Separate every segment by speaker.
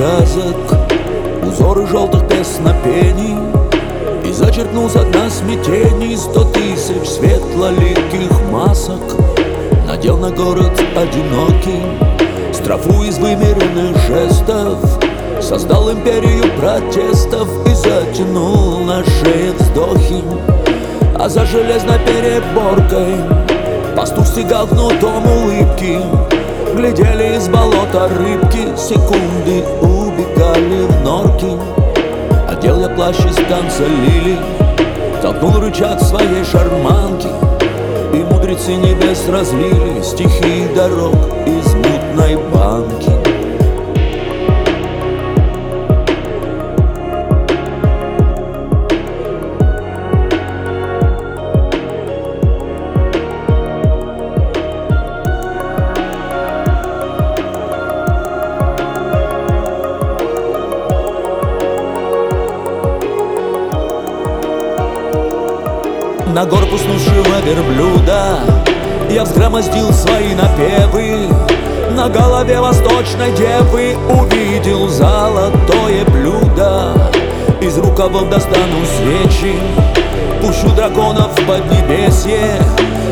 Speaker 1: сказок. Узоры желтых песнопений И зачеркнул за дна смятений Сто тысяч светлоликих масок. Надел на город одинокий Строфу из вымеренных жестов Создал империю протестов И затянул на шее вздохи. А за железной переборкой Пастух стегал кнутом улыбки Глядели из болота рыбки Секунды убегали в норки. Одел я плащ из танца лилий Толкнул рычаг своей шарманки. И мудрецы небес разлили Стихи дорог из мутной банки На корпус нушего верблюда. Я взгромоздил свои напевы. На голове восточной девы Увидел золотое блюдо. Из рукавов достану свечи Пущу драконов в поднебесье.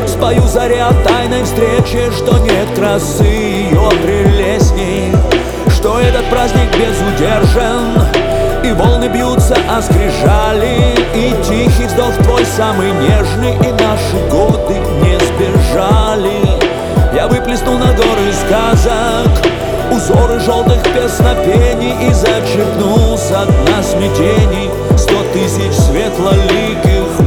Speaker 1: Спою заре о тайной встрече Что нет красы ее прелестней. Что этот праздник безудержен И волны бьются о скрижали И тихий вздох твой самый нежный И наши годы не сбежали. Я выплеснул на горы сказок Узоры желтых песнопений И зачеркнул со дна смятений Сто тысяч светлоликих